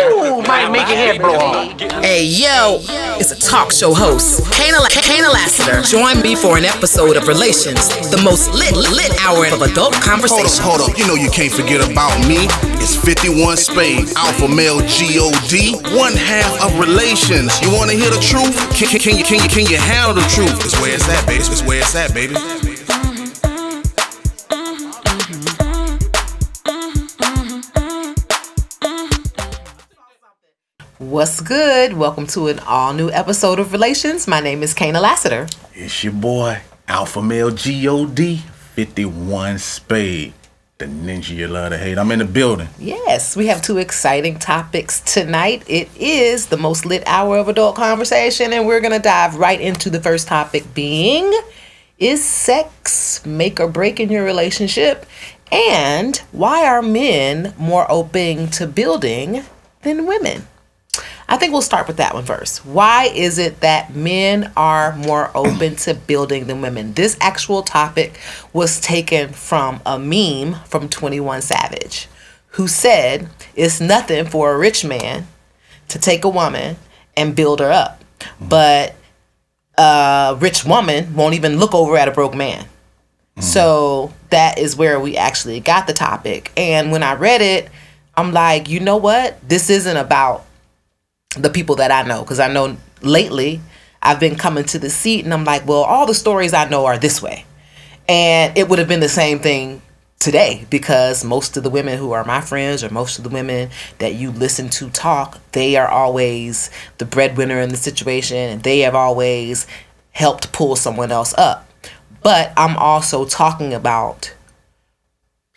Ooh, might make your head blow off. Hey yo, it's a talk show host, Kaynah, Kaynah Lassiter. Join me for an episode of Relations, the most lit, lit hour of adult Hold conversation. up, hold up. You know you can't forget about me. It's 51 Spade, Alpha Male G-O-D, one half of relations. You wanna hear the truth? Can, can, can you, can you, can you handle the truth? It's where it's at, baby. It's where it's at, baby. What's good? Welcome to an all new episode of Relations. My name is Kaynah Lassiter. It's your boy, Alpha Male G-O-D, 51 Spade. The ninja you love to hate. I'm in the building. Yes, we have two exciting topics tonight. It is the most lit hour of adult conversation, and we're going to dive right into the first topic being Is sex make or break in your relationship? And why are men more open to building than women? I think we'll start with that one first. Why is it that men are more open to building than women? This actual topic was taken from a meme from 21 Savage, who said, It's nothing for a rich man to take a woman and build her up. But a rich woman won't even look over at a broke man. So that is where we actually got the topic. And when I read it, I'm like, you know what? This isn't about the people that I know because I know lately I've been coming to the seat and I'm like, well, all the stories I know are this way. And it would have been the same thing today because most of the women who are my friends or most of the women that you listen to talk, they are always the breadwinner in the situation and they have always helped pull someone else up. But I'm also talking about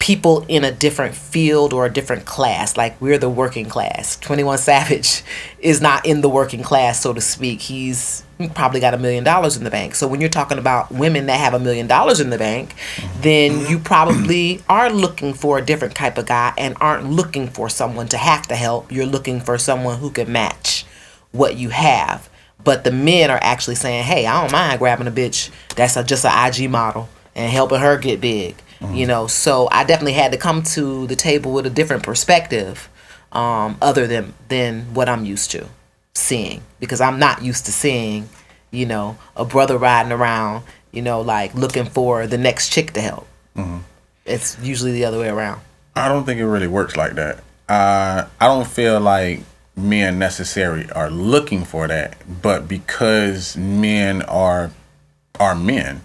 people in a different field or a different class. Like we're the working class. 21 Savage is not in the working class, so to speak. He's probably got a million dollars in the bank. So when you're talking about women that have a million dollars in the bank, then you probably are looking for a different type of guy and aren't looking for someone to have to help. You're looking for someone who can match what you have. But the men are actually saying, "Hey, I don't mind grabbing a bitch that's a, just an IG model and helping her get big." You know, so I definitely had to come to the table with a different perspective, um, other than than what I'm used to seeing, because I'm not used to seeing, you know, a brother riding around, you know, like looking for the next chick to help. It's usually the other way around. I don't think it really works like that. Uh, I don't feel like men necessarily are looking for that, but because men are are men,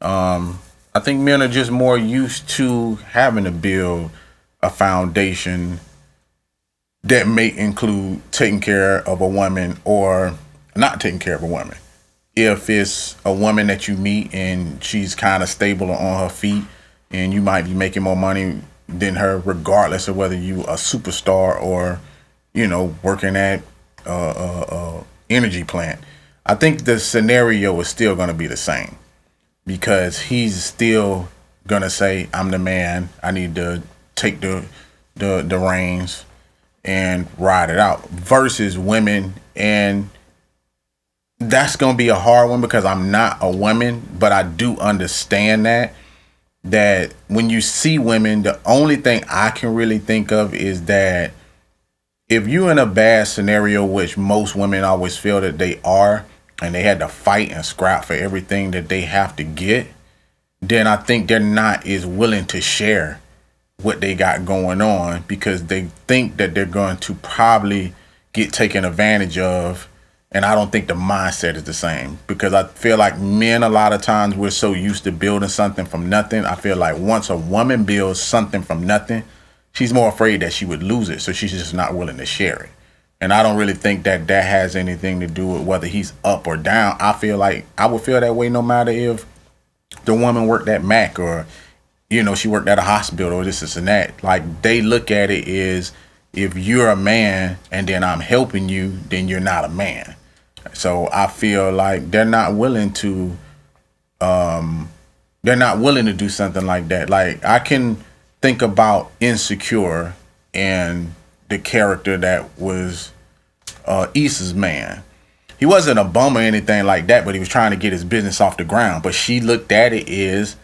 um, I think men are just more used to having to build a foundation that may include taking care of a woman or not taking care of a woman. If it's a woman that you meet and she's kind of stable on her feet and you might be making more money than her, regardless of whether you a superstar or, you know, working at a, a, a energy plant, I think the scenario is still going to be the same because he's still gonna say, "I'm the man. I need to take the the the reins and ride it out." Versus women, and that's gonna be a hard one because I'm not a woman, but I do understand that that when you see women, the only thing I can really think of is that if you're in a bad scenario, which most women always feel that they are, and they had to fight and scrap for everything that they have to get, then I think they're not as willing to share what they got going on because they think that they're going to probably get taken advantage of. And I don't think the mindset is the same because I feel like men, a lot of times, we're so used to building something from nothing. I feel like once a woman builds something from nothing, she's more afraid that she would lose it. So she's just not willing to share it. And I don't really think that that has anything to do with whether he's up or down. I feel like I would feel that way no matter if the woman worked at Mac or, you know, she worked at a hospital or this, this, and that. Like they look at it is if you're a man and then I'm helping you, then you're not a man. So I feel like they're not willing to, um, they're not willing to do something like that. Like I can think about Insecure and the character that was uh, Issa's man. He wasn't a bum or anything like that, but he was trying to get his business off the ground. But she looked at it as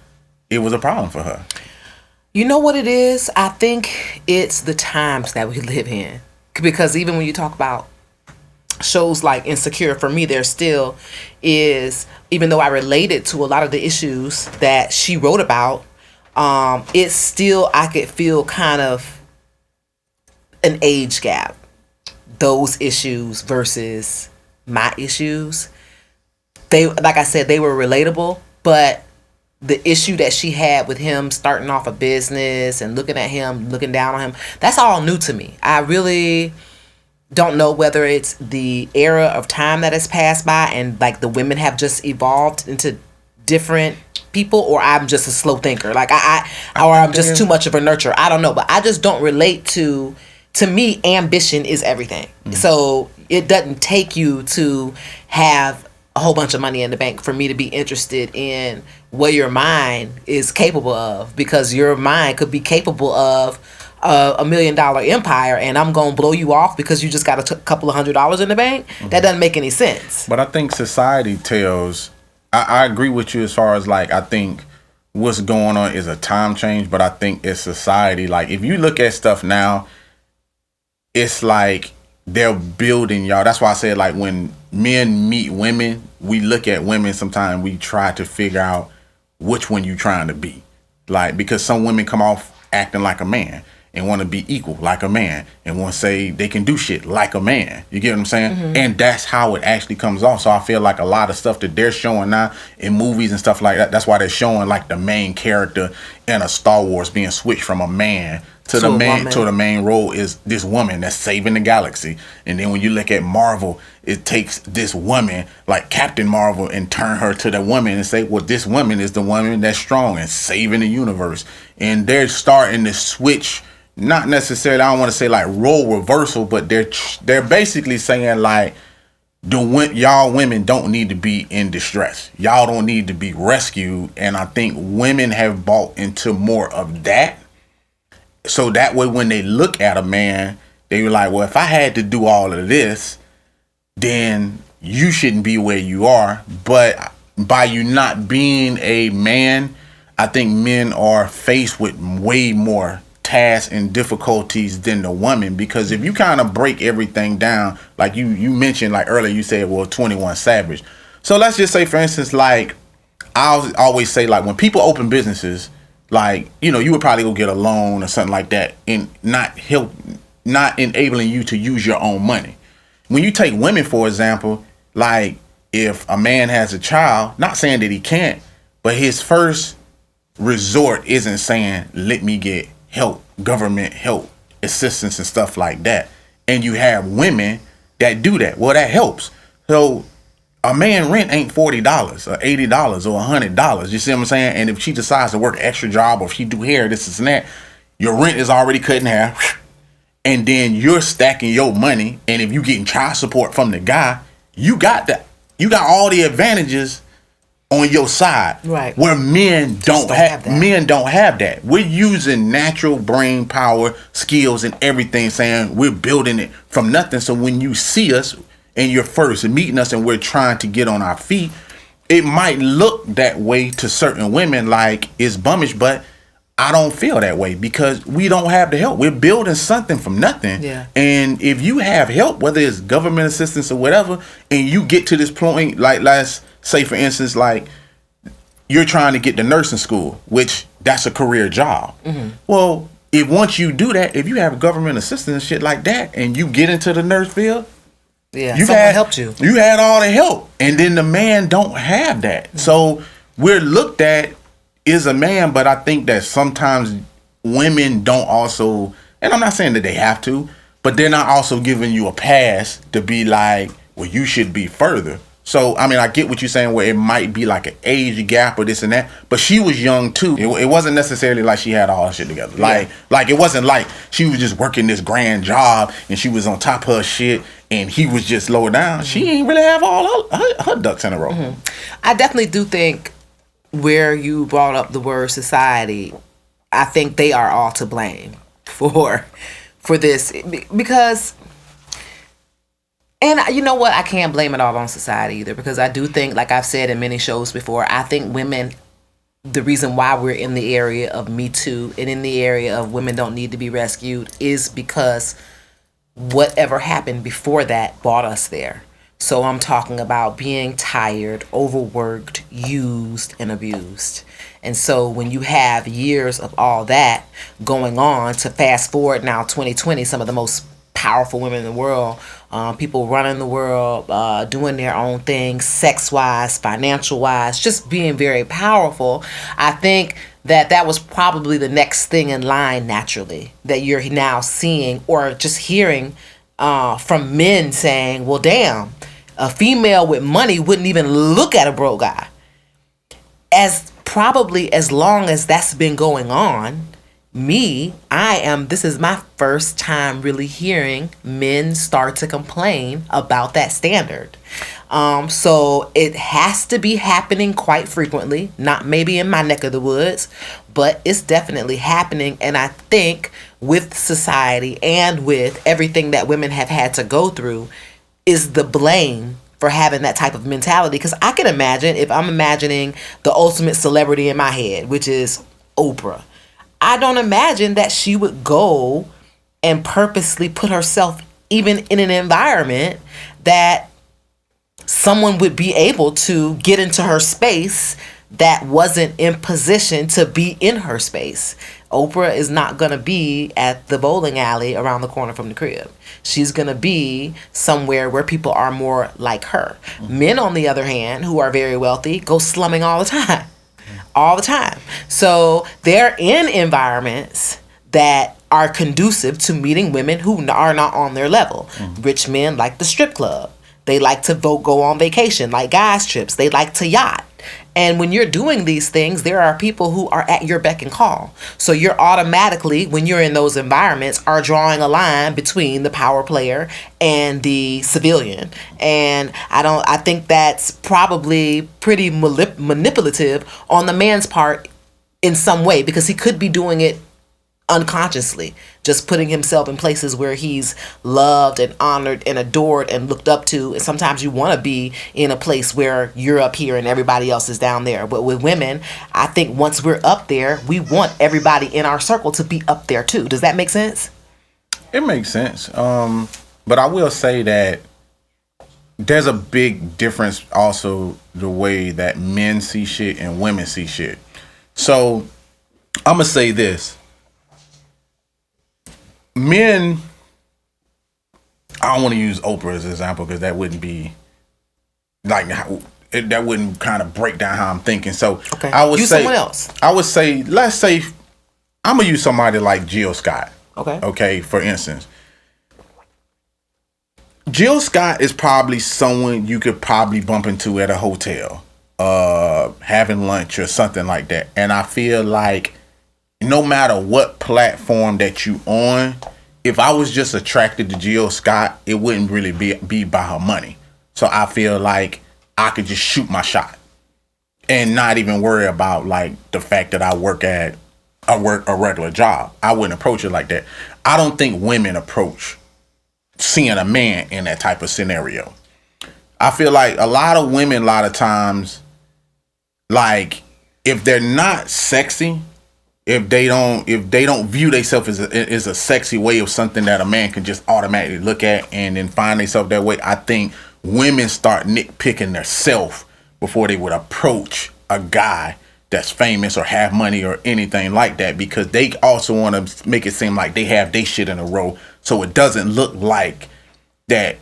it was a problem for her. You know what it is? I think it's the times that we live in. because even when you talk about shows like Insecure, for me, there still is, even though I related to a lot of the issues that she wrote about, um, it's still, I could feel kind of an age gap. Those issues versus my issues. They, like I said, they were relatable, but the issue that she had with him starting off a business and looking at him, looking down on him, that's all new to me. I really don't know whether it's the era of time that has passed by and like the women have just evolved into different people or I'm just a slow thinker. Like I, I or I'm just too much of a nurturer. I don't know, but I just don't relate to to me ambition is everything. So it doesn't take you to have a whole bunch of money in the bank for me to be interested in what your mind is capable of because your mind could be capable of uh, a million dollar empire and I'm going to blow you off because you just got a t- couple of hundred dollars in the bank. That doesn't make any sense. But I think society tells. I, I agree with you as far as like I think what's going on is a time change, but I think it's society. Like if you look at stuff now, it's like they're building y'all. That's why I said like when men meet women, we look at women sometimes we try to figure out which one you trying to be. Like because some women come off acting like a man and want to be equal like a man and want to say they can do shit like a man. You get what I'm saying? Mm-hmm. And that's how it actually comes off. So I feel like a lot of stuff that they're showing now in movies and stuff like that, that's why they're showing like the main character in a Star Wars being switched from a man to, To the main woman. to the main role is this woman that's saving the galaxy. And then when you look at Marvel, it takes this woman like Captain Marvel and turn her to the woman and say, well, this woman is the woman that's strong and saving the universe. And they're starting to switch. Not necessarily, I don't want to say like role reversal, but they're they're basically saying like the y'all women don't need to be in distress. Y'all don't need to be rescued. And I think women have bought into more of that so that way when they look at a man they were like well if i had to do all of this then you shouldn't be where you are. But by you not being a man i think men are faced with way more tasks and difficulties than the woman. Because if you kind of break everything down like you you mentioned like earlier you said well 21 savage. So let's just say for instance like I always say like when people open businesses, like you know, you would probably go get a loan or something like that, and not help, not enabling you to use your own money. When you take women for example, like if a man has a child, not saying that he can't, but his first resort isn't saying let me get help, government help, assistance and stuff like that. And you have women that do that. Well, that helps. So a man rent ain't forty dollars or eighty dollars or hundred dollars. You see what I'm saying? And if she decides to work an extra job or if she do hair, this, this and that, your rent is already cut in half. And then you're stacking your money. And if you getting child support from the guy, you got that. You got all the advantages on your side. Right. Where men don't, don't have, have that. men don't have that. We're using natural brain power, skills, and everything, saying we're building it from nothing. So when you see us and you're first meeting us and we're trying to get on our feet, it might look that way to certain women like it's bummish, but I don't feel that way because we don't have the help. We're building something from nothing. Yeah. And if you have help, whether it's government assistance or whatever, and you get to this point, like let's say for instance, like you're trying to get to nursing school, which that's a career job. Mm-hmm. Well, if once you do that, if you have government assistance and shit like that, and you get into the nurse field, Yeah, you had helped you. You had all the help, and then the man don't have that. Mm. So we're looked at is a man, but I think that sometimes women don't also, and I'm not saying that they have to, but they're not also giving you a pass to be like, well, you should be further. So I mean, I get what you're saying, where it might be like an age gap or this and that, but she was young too. It, it wasn't necessarily like she had all her shit together. Like, like it wasn't like she was just working this grand job and she was on top of her shit, and he was just lower down. She mm-hmm. ain't really have all her, her, her ducks in a row. Mm-hmm. I definitely do think where you brought up the word society, I think they are all to blame for for this because and you know what I can't blame it all on society either because I do think like I've said in many shows before I think women the reason why we're in the area of me too and in the area of women don't need to be rescued is because whatever happened before that brought us there. So I'm talking about being tired, overworked, used, and abused. And so when you have years of all that going on to fast forward now 2020, some of the most powerful women in the world, uh, people running the world, uh, doing their own thing, sex wise, financial wise, just being very powerful. I think that that was probably the next thing in line naturally that you're now seeing or just hearing uh, from men saying, well, damn, a female with money wouldn't even look at a broke guy. As probably as long as that's been going on, me, I am, this is my first time really hearing men start to complain about that standard. Um, so it has to be happening quite frequently, not maybe in my neck of the woods, but it's definitely happening. And I think with society and with everything that women have had to go through, is the blame for having that type of mentality. Because I can imagine if I'm imagining the ultimate celebrity in my head, which is Oprah I don't imagine that she would go and purposely put herself even in an environment that someone would be able to get into her space that wasn't in position to be in her space. Oprah is not going to be at the bowling alley around the corner from the crib. She's going to be somewhere where people are more like her. Mm-hmm. Men, on the other hand, who are very wealthy, go slumming all the time all the time. So they're in environments that are conducive to meeting women who are not on their level. Mm-hmm. Rich men like the strip club. They like to vote, go on vacation, like guys trips. They like to yacht. And when you're doing these things, there are people who are at your beck and call. So you're automatically, when you're in those environments, are drawing a line between the power player and the civilian. And I don't. I think that's probably pretty manip- manipulative on the man's part in some way because he could be doing it unconsciously just putting himself in places where he's loved and honored and adored and looked up to. And sometimes you want to be in a place where you're up here and everybody else is down there. But with women i think once we're up there we want everybody in our circle to be up there too. Does that make sense? It makes sense. Um but i will say that there's a big difference also the way that men see shit and women see shit. So i'm gonna say this men I don't want to use Oprah as an example because that wouldn't be like it, that wouldn't kind of break down how I'm thinking. So okay. I would use say someone else. I would say let's say I'm gonna use somebody like Jill Scott. Okay. Okay. For instance, Jill Scott is probably someone you could probably bump into at a hotel, uh, having lunch or something like that. And I feel like no matter what platform that you on, if I was just attracted to Jill Scott, it wouldn't really be be by her money. So I feel like I could just shoot my shot and not even worry about like the fact that I work at I work a regular job. I wouldn't approach it like that. I don't think women approach seeing a man in that type of scenario. I feel like a lot of women a lot of times like if they're not sexy, if they don't if they don't view themselves as a, as a sexy way of something that a man can just automatically look at and then find themselves that way, I think women start nitpicking their self before they would approach a guy that's famous or have money or anything like that because they also want to make it seem like they have their shit in a row. So it doesn't look like that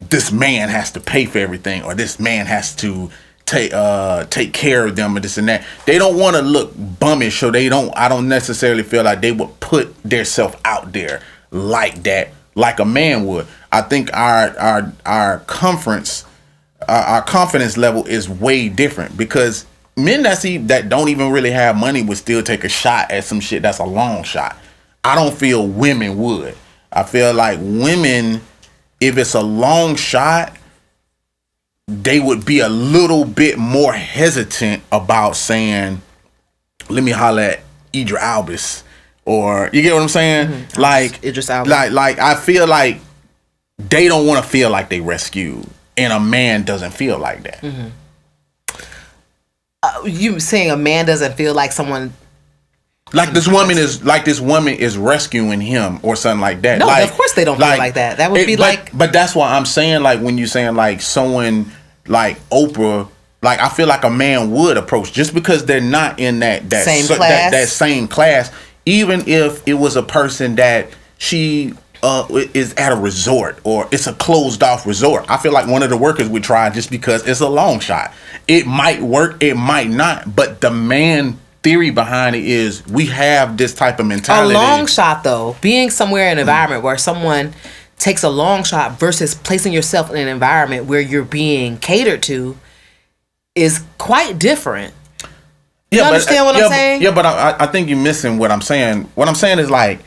this man has to pay for everything or this man has to take uh take care of them and this and that. They don't want to look bummish, so they don't. I don't necessarily feel like they would put their self out there like that, like a man would. I think our our our conference, uh, our confidence level is way different because men that see that don't even really have money would still take a shot at some shit that's a long shot. I don't feel women would. I feel like women, if it's a long shot, they would be a little bit more hesitant about saying, "Let me holler at Idris Albus," or you get what I'm saying? Mm-hmm. Like Idris Elba. Like, like I feel like they don't want to feel like they rescued, and a man doesn't feel like that. Mm-hmm. Uh, you saying a man doesn't feel like someone Like this woman is like this woman is rescuing him or something like that. No, like, of course they don't feel like that. That would be but, like- But that's why I'm saying like when you saying like someone like Oprah, like I feel like a man would approach just because they're not in that that Same so- class? that, that same class. Even if it was a person that she uh, is at a resort or it's a closed off resort, I feel like one of the workers would try just because it's a long shot. It might work, it might not, but the man theory behind it is we have this type of mentality. a long shot though being somewhere in an environment where someone takes a long shot versus placing yourself in an environment where you're being catered to is quite different Yeah, understand what I'm yeah, but- saying? Yeah, but I, I think you're missing what I'm saying. What I'm saying is like,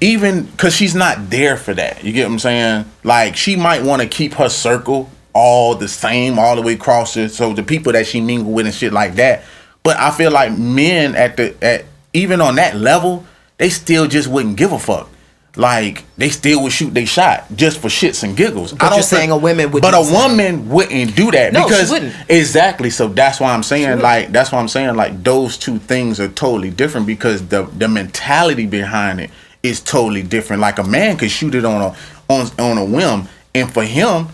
even because she's not there for that. You get what I'm saying? Like, she might want to keep her circle all the same, all the way across it. So the people that she mingle with and shit like that. But I feel like men at the at even on that level, they still just wouldn't give a fuck. Like they still would shoot they shot just for shits and giggles. But you're saying a woman would but do a woman wouldn't do that No, she because wouldn't. Exactly. So that's why I'm saying like that's why I'm saying like those two things are totally different because the the mentality behind it is totally different. Like a man could shoot it on a on on a whim, and for him,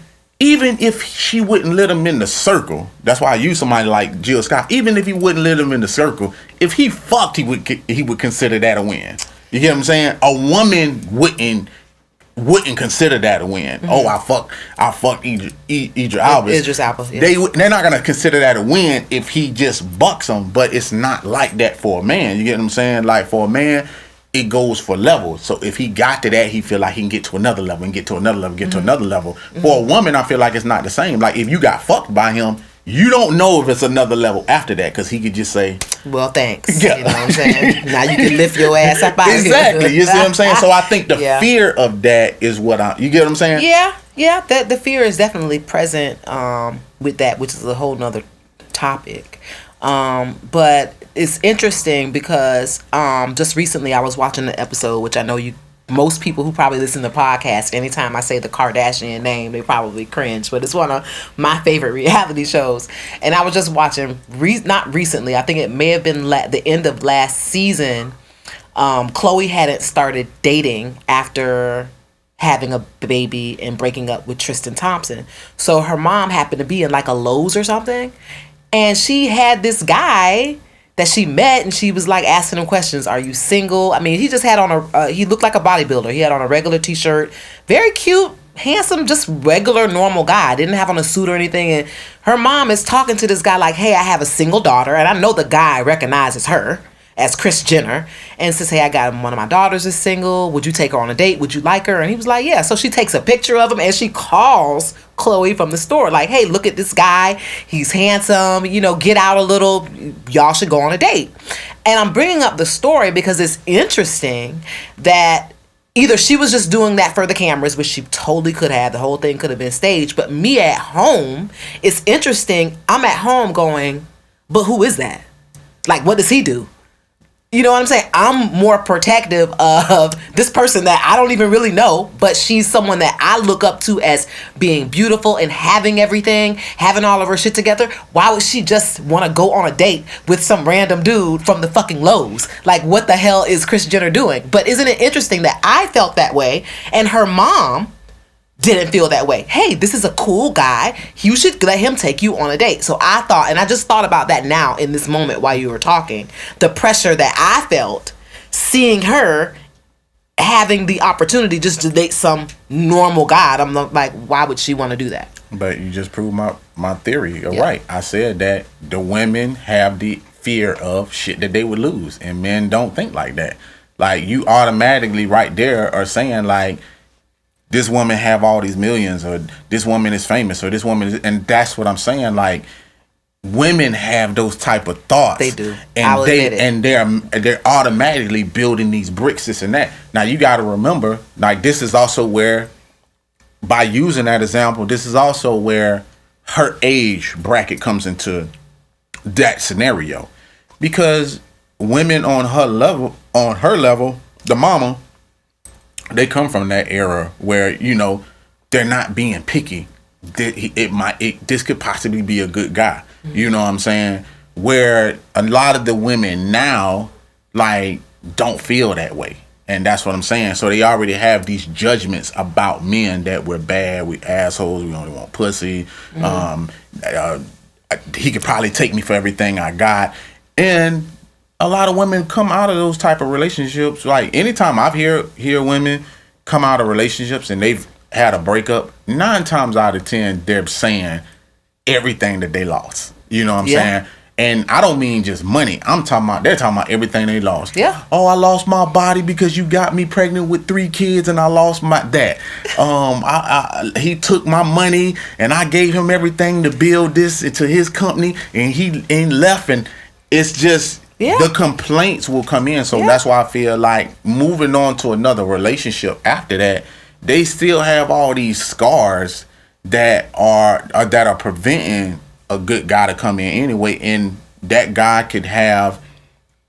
even if she wouldn't let him in the circle, that's why I use somebody like Jill Scott. Even if he wouldn't let him in the circle, if he fucked, he would he would consider that a win. You get what I'm saying? A woman wouldn't wouldn't consider that a win. Mm-hmm. Oh, I fuck, I fuck Idris, Idris Elba. Idris yeah. They they're not gonna consider that a win if he just bucks them. But it's not like that for a man. You get what I'm saying? Like for a man, it goes for levels. So if he got to that, he feel like he can get to another level and get to another level, get to another level. For a woman, I feel like it's not the same. Like if you got fucked by him. You don't know if it's another level after that because he could just say, well thanks Yeah. you know what i'm saying now you can lift your ass up out of here. exactly. You see what I'm saying? So I think the Yeah. fear of that is what I. You get what I'm saying? Yeah, yeah. That the fear is definitely present um, with that, which is a whole nother topic. Um, but it's interesting because um, just recently I was watching the episode, which I know you most people who probably listen to podcasts, anytime I say the Kardashian name, they probably cringe. But it's one of my favorite reality shows, and I was just watching. Re- not recently, I think it may have been la- the end of last season. Um, Khloé hadn't started dating after having a baby and breaking up with Tristan Thompson. So her mom happened to be in like a Lowe's or something, and she had this guy that she met, and she was like asking him questions. Are you single? I mean, he just had on a uh, he looked like a bodybuilder. He had on a regular t-shirt, very cute. Handsome, just regular, normal guy. Didn't have on a suit or anything. And her mom is talking to this guy like, "Hey, I have a single daughter," and I know the guy recognizes her as Kris Jenner and says, Hey, I got one of my daughters is single. Would you take her on a date? Would you like her? And he was like, Yeah. So she takes a picture of him and she calls Khloé from the store, like, Hey, look at this guy. He's handsome. You know, get out a little. Y'all should go on a date. And I'm bringing up the story because it's interesting that either she was just doing that for the cameras, which she totally could have. The whole thing could have been staged. But me at home, it's interesting. I'm at home going, But who is that? Like, what does he do? You know what I'm saying? I'm more protective of this person that I don't even really know, but she's someone that I look up to as being beautiful and having everything, having all of her shit together. Why would she just want to go on a date with some random dude from the fucking Lowe's? Like, what the hell is Kris Jenner doing? But isn't it interesting that I felt that way and her mom didn't feel that way. Hey, this is a cool guy. You should let him take you on a date. So I thought, and I just thought about that now in this moment while you were talking, the pressure that I felt seeing her having the opportunity just to date some normal guy. I'm like, why would she want to do that? But you just proved my my theory. You're right. I said that the women have the fear of shit that they would lose, and men don't think like that. Like you automatically right there are saying like this woman have all these millions, or this woman is famous, or this woman is, and that's what I'm saying. Like women have those type of thoughts. They do. and I'll they and they're they're automatically building these bricks, this and that. Now you got to remember, like this is also where by using that example, this is also where her age bracket comes into that scenario. Because women on her level, on her level, the mama, they come from that era where, you know, they're not being picky. It might it, this could possibly be a good guy. You know what I'm saying? Where a lot of the women now like don't feel that way. And that's what I'm saying. So they already have these judgments about men that we're bad, we assholes, we only want pussy. Um, uh, he could probably take me for everything I got. And a lot of women come out of those type of relationships. Like anytime I've hear hear women come out of relationships and they've had a breakup, nine times out of ten they're saying everything that they lost. You know what I'm Yeah. saying? And I don't mean just money. I'm talking about they're talking about everything they lost. Yeah. Oh, I lost my body because you got me pregnant with three kids, and I lost my that. Um, I, I he took my money, and I gave him everything to build this into his company, and he and left, and it's just Yeah. the complaints will come in. So Yeah. that's why I feel like moving on to another relationship after that, they still have all these scars that are, are that are preventing a good guy to come in anyway, and that guy could have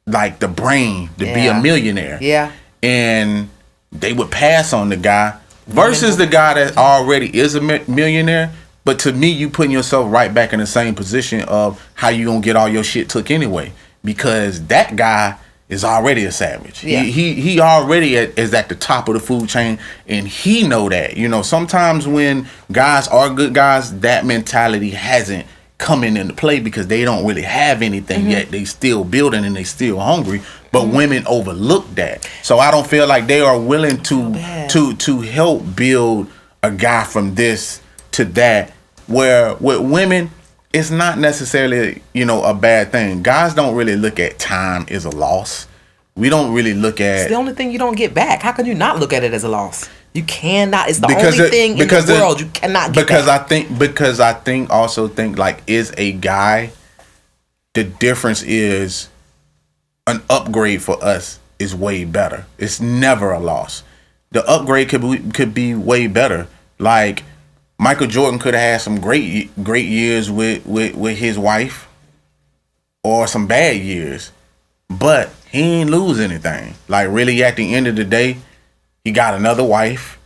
like the brain to be a millionaire. Yeah. And they would pass on the guy versus the guy that already is a millionaire. But to me, you putting yourself right back in the same position of how you gonna get all your shit took anyway, because that guy is already a savage. Yeah. He, he he already at, is at the top of the food chain, and he know that. You know, sometimes when guys are good guys, that mentality hasn't coming into play because they don't really have anything Mm-hmm. yet. They still building and they still hungry. But women overlook that. So I don't feel like they are willing to bad. to to help build a guy from this to that. Where with women, it's not necessarily, you know, a bad thing. Guys don't really look at time as a loss. We don't really look It's at the only thing you don't get back. How can you not look at it as a loss? You cannot. It's the only it- thing in the world you cannot get because back. I think because I think also think like is a guy the difference is an upgrade for us is way better. It's never a loss. The upgrade could be could be way better. Like Michael Jordan could have had some great great years with with with his wife or some bad years. But he ain't lose anything. Like really at the end of the day, he got another wife.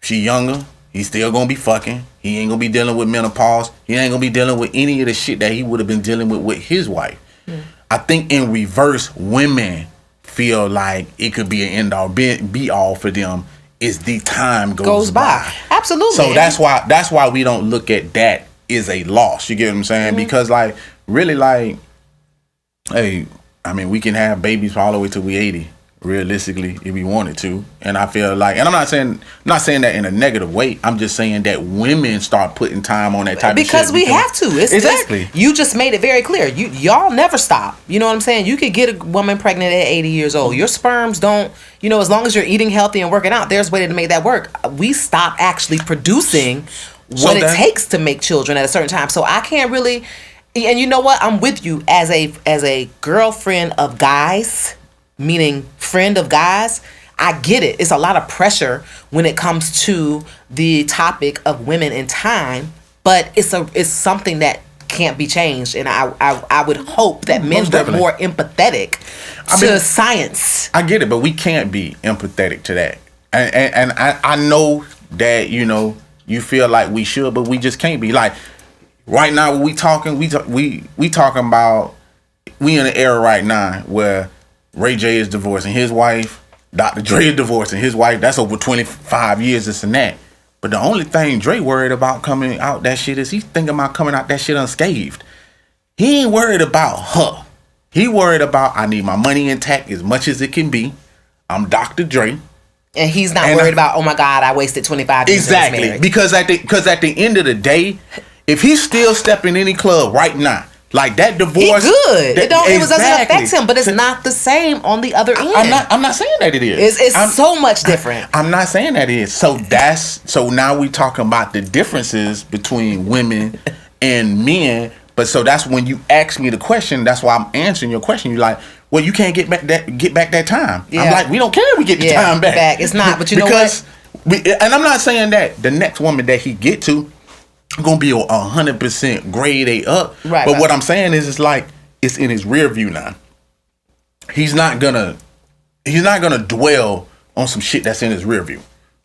She younger. He's still gonna be fucking. He ain't gonna be dealing with menopause. He ain't gonna be dealing with any of the shit that he would have been dealing with with his wife. Hmm. I think in reverse, women feel like it could be an end all be, be all for them is the time goes, Goes by. by. Absolutely. So that's why that's why we don't look at that as a loss. You get what I'm saying? Mm-hmm. Because like really like, hey, I mean we can have babies all the way till we 80 realistically if we wanted to and i feel like and i'm not saying I'm not saying that in a negative way i'm just saying that women start putting time on that type because of shit we have to. It's exactly Just, you just made it very clear. You y'all never stop. You know what I'm saying? You could get a woman pregnant at 80 years old. Your sperms don't. You know, as long as you're eating healthy and working out, there's a way to make that work. We stop actually producing what So it takes to make children at a certain time. So I can't really. And you know what? I'm with you as a as a girlfriend of guys, meaning friend of guys. I get it. It's a lot of pressure when it comes to the topic of women in time, but it's a it's something that can't be changed. And I I, I would hope that men Most were definitely. more empathetic I to mean- science. I get it, but we can't be empathetic to that. And and, and I, I know that, you know, you feel like we should, but we just can't be. Like right now we talking, we ta- we we talking about we in an era right now where Ray J is divorcing his wife, Dr. Dre is divorcing his wife. That's over 25 years, this and that. But the only thing Dre worried about coming out that shit is he thinking about coming out that shit unscathed. He ain't worried about her. He worried about I need my money intact as much as it can be. I'm Dr. Dre. And he's not And worried I- about, oh my God, I wasted 25 years Exactly. Because at the because at the end of the day, if he's still stepping any club right now, like that He divorce, good. that- it don't. It doesn't affect him, but it's not the same on the other end. I'm not. I'm not saying that it is. It's, it's I'm, so much different. I'm not saying that it is. So that's so now we talking about the differences between women and men. But so that's when you ask me the question. That's why I'm answering your question. You're like, well, you can't get back that get back that time. I'm like, we don't care if we get the Yeah, time back. back. It's not, but you know because we, and I'm not saying that the next woman that he get to gonna be a hundred percent grade A up. Right, But right. what I'm saying is, it's like it's in his rear view now. He's not gonna he's not gonna dwell on some shit that's in his rear view.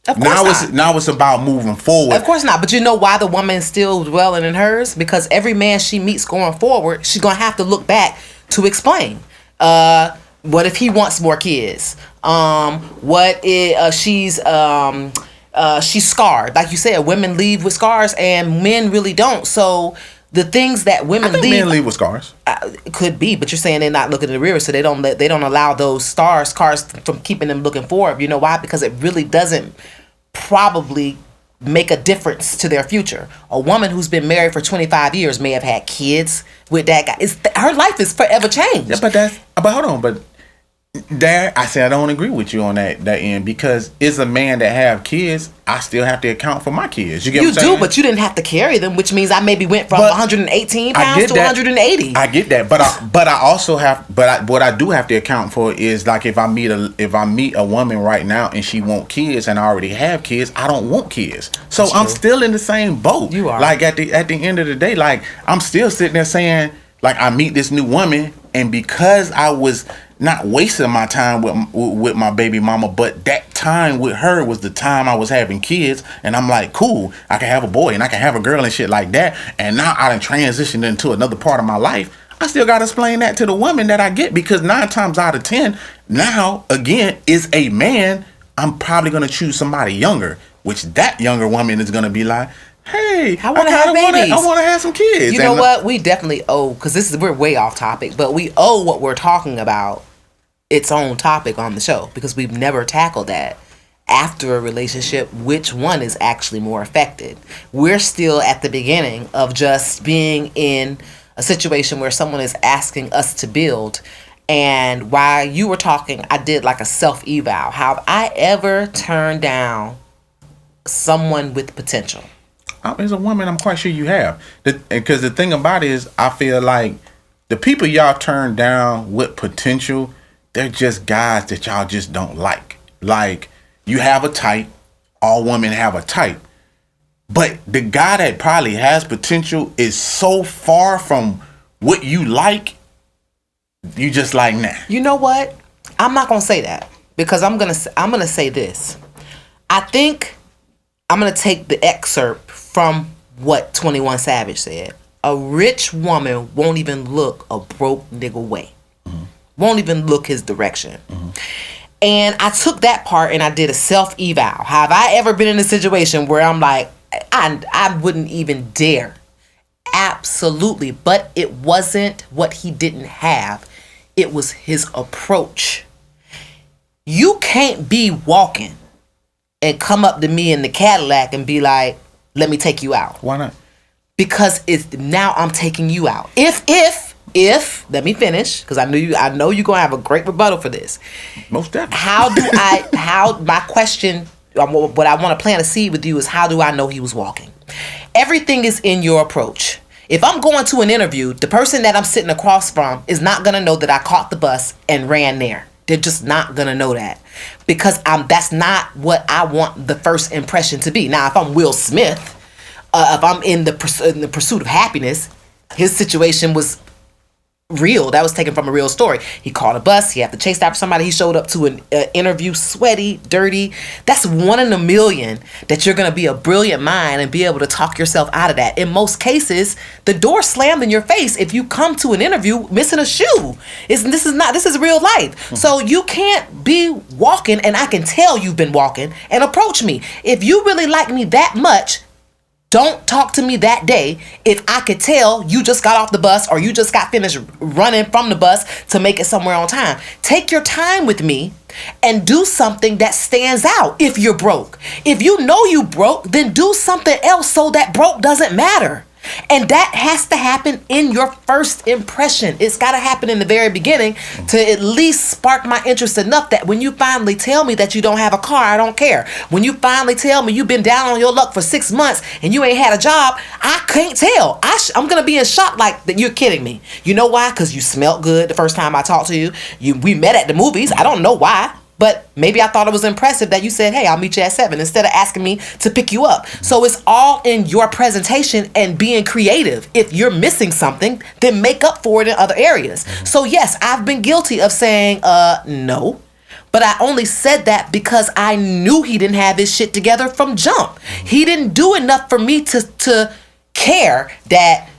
Of course now not. it's now it's about moving forward. Of course not. But you know why the woman's still dwelling in hers? Because every man she meets going forward, she's gonna have to look back to explain. Uh what if he wants more kids? Um, what if uh, she's um, uh, she's scarred? Like you said, women leave with scars, and men really don't. So the things that women leave, men leave with scars. uh, could be, but you're saying they're not looking in the rear, so they don't let they don't allow those stars cars from keeping them looking forward. You know why? Because it really doesn't probably make a difference to their future. A woman who's been married for 25 years may have had kids with that guy. It's, her life is forever changed. Yeah, but that's but hold on, but there I say I don't agree with you on that that end because it's a man that have kids. I still have to account for my kids. You get you what I'm do, saying? but you didn't have to carry them, which means I maybe went from But 118 I pounds to that. 180. I get that, but I but I also have but I, what I do have to account for is like if I meet a if I meet a woman right now and she want kids and I already have kids, I don't want kids. So I'm still in the same boat. You are. like at the at the end of the day, like I'm still sitting there saying like I meet this new woman and because I was not wasting my time with with my baby mama, but that time with her was the time I was having kids, and I'm like, cool, I can have a boy and I can have a girl and shit like that, and now I done transitioned into another part of my life. I still gotta explain that to the woman that I get because nine times out of ten, now again is a man. I'm probably gonna choose somebody younger, which that younger woman is gonna be like, hey, I wanna have kinda wanna- babies. I want to have some kids. you know And- what? We definitely owe because this is we're way off topic, but we owe what we're talking about its own topic on the show because we've never tackled that. After a relationship, which one is actually more affected? We're still at the beginning of just being in a situation where someone is asking us to build. And while you were talking, I did like a self eval. Have I ever turned down someone with potential? As a woman, I'm quite sure you have. Because the thing about it is, I feel like the people y'all turn down with potential, they're just guys that y'all just don't like. Like, you have a type, all women have a type. But the guy that probably has potential is so far from what you like, you just like, nah. You know what? I'm not gonna say that because I'm gonna I'm gonna say this. I think I'm gonna take the excerpt from what 21 Savage said. A rich woman won't even look a broke nigga way. Mm-hmm. Won't even look his direction. Mm-hmm. And I took that part and I did a self eval. Have I ever been in a situation where I'm like, I, I wouldn't even dare Absolutely. But it wasn't what he didn't have, it was his approach. You can't be walking and come up to me in the Cadillac and be like, let me take you out. Why not? Because it's now I'm taking you out. If, if, if, let me finish, because I knew you I know you're gonna have a great rebuttal for this. Most definitely. How do I how my question um, what I want to plant a seed with you is how do I know he was walking? Everything is in your approach. If I'm going to an interview, the person that I'm sitting across from is not gonna know that I caught the bus and ran there. They're just not gonna know that because I'm that's not what I want the first impression to be. Now, if I'm Will Smith, uh, if I'm in the in the pursuit of happiness, his situation was real. That was taken from a real story. He caught a bus. He had to chase after somebody. He showed up to an uh, interview, sweaty, dirty. That's one in a million that you're gonna be a brilliant mind and be able to talk yourself out of that. In most cases, the door slammed in your face if you come to an interview missing a shoe. It's, this is not. This is real life. So you can't be walking, and I can tell you've been walking and approach me. If you really like me that much, don't talk to me that day if I could tell you just got off the bus or you just got finished running from the bus to make it somewhere on time. Take your time with me and do something that stands out if you're broke. If you know you broke, then do something else so that broke doesn't matter. And that has to happen in your first impression. It's got to happen in the very beginning to at least spark my interest enough that when you finally tell me that you don't have a car, I don't care. When you finally tell me you've been down on your luck for six months and you ain't had a job, I can't tell. I sh- I'm gonna be in shock like that. You're kidding me. You know why? Because you smelled good the first time I talked to you. You we met at the movies. I don't know why. But maybe I thought it was impressive that you said, hey, I'll meet you at seven instead of asking me to pick you up. So it's all in your presentation and being creative. If you're missing something, then make up for it in other areas. Mm-hmm. So, yes, I've been guilty of saying, uh, no. But I only said that because I knew he didn't have his shit together from jump. Mm-hmm. He didn't do enough for me to, to care that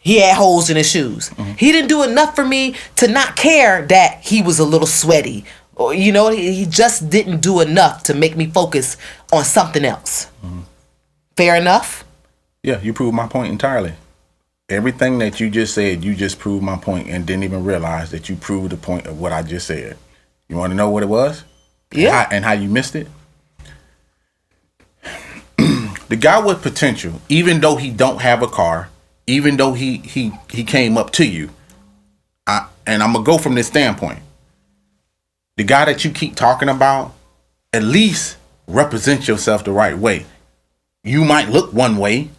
he had holes in his shoes. Mm-hmm. He didn't do enough for me to not care that he was a little sweaty. You know, he, he just didn't do enough to make me focus on something else. Mm-hmm. Fair enough? Yeah, you proved my point entirely. Everything that you just said, you just proved my point and didn't even realize that you proved the point of what I just said. You want to know what it was? Yeah. And how, and how you missed it? the guy with potential, even though he don't have a car, even though he he he came up to you, I and I'm gonna go from this standpoint. The guy that you keep talking about, at least represent yourself the right way. You might look one way,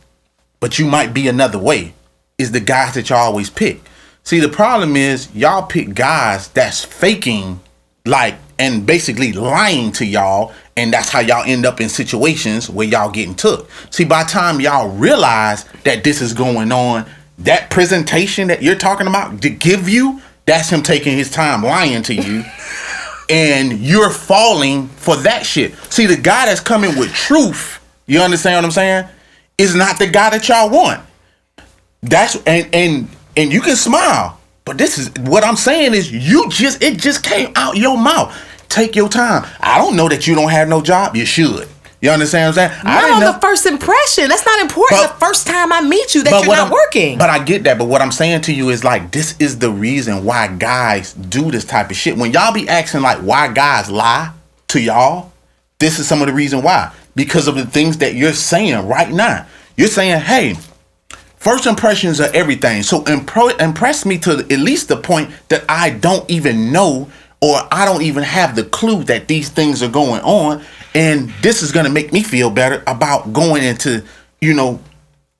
but you might be another way. Is the guys that y'all always pick. See, the problem is y'all pick guys that's faking, like, and basically lying to y'all, and that's how y'all end up in situations where y'all getting took. See, by the time y'all realize that this is going on, that presentation that you're talking about to give you, that's him taking his time lying to you. And you're falling for that shit. See, the guy that's coming with truth, you understand what I'm saying, is not the guy that y'all want. That's and and and you can smile, but this is what I'm saying is you just it just came out your mouth. Take your time. I don't know that you don't have no job. You should. You understand what I'm saying? I Not didn't on know- the first impression. That's not important. But- the first time I meet you, that you're not I'm- working. But I get that. But what I'm saying to you is like this is the reason why guys do this type of shit. When y'all be asking like why guys lie to y'all, this is some of the reason why. Because of the things that you're saying right now. You're saying, hey, first impressions are everything. So impro- impress me to at least the point that I don't even know or I don't even have the clue that these things are going on. And this is gonna make me feel better about going into, you know,